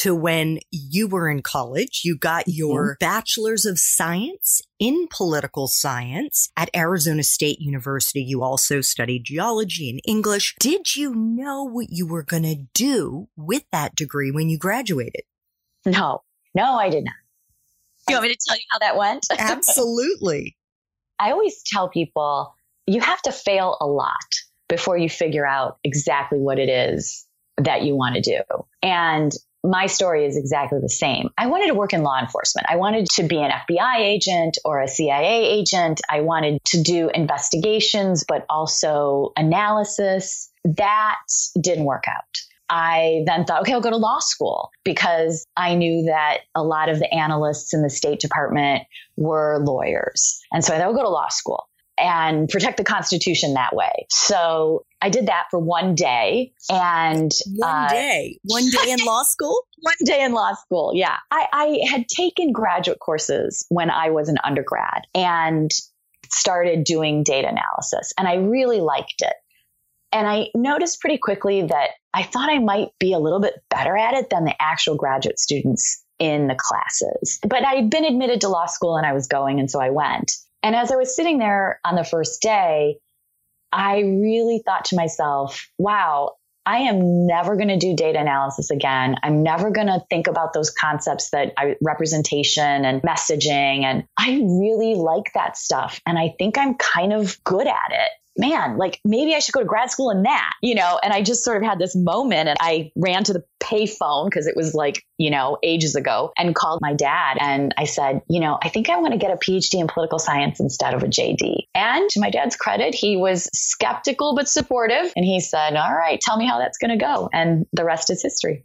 to when you were in college. You got your mm-hmm. bachelor's of science in political science at Arizona State University. You also studied geology and English. Did you know what you were going to do with that degree when you graduated? No, no, I did not. Do you want me to tell you how that went? Absolutely. I always tell people you have to fail a lot before you figure out exactly what it is that you want to do. And my story is exactly the same. I wanted to work in law enforcement. I wanted to be an FBI agent or a CIA agent. I wanted to do investigations, but also analysis. That didn't work out. I then thought, okay, I'll go to law school because I knew that a lot of the analysts in the State Department were lawyers. And so I thought, I'll go to law school and protect the Constitution that way. So I did that for one day. And one uh, day, one day in law school? one day in law school. Yeah. I, I had taken graduate courses when I was an undergrad and started doing data analysis. And I really liked it. And I noticed pretty quickly that I thought I might be a little bit better at it than the actual graduate students in the classes. But I'd been admitted to law school and I was going, and so I went. And as I was sitting there on the first day, I really thought to myself, wow, I am never going to do data analysis again. I'm never going to think about those concepts that I, representation and messaging. And I really like that stuff. And I think I'm kind of good at it man, like maybe I should go to grad school in that, you know? And I just sort of had this moment and I ran to the payphone because it was like, you know, ages ago and called my dad. And I said, you know, I think I want to get a PhD in political science instead of a JD. And to my dad's credit, he was skeptical but supportive. And he said, all right, tell me how that's going to go. And the rest is history.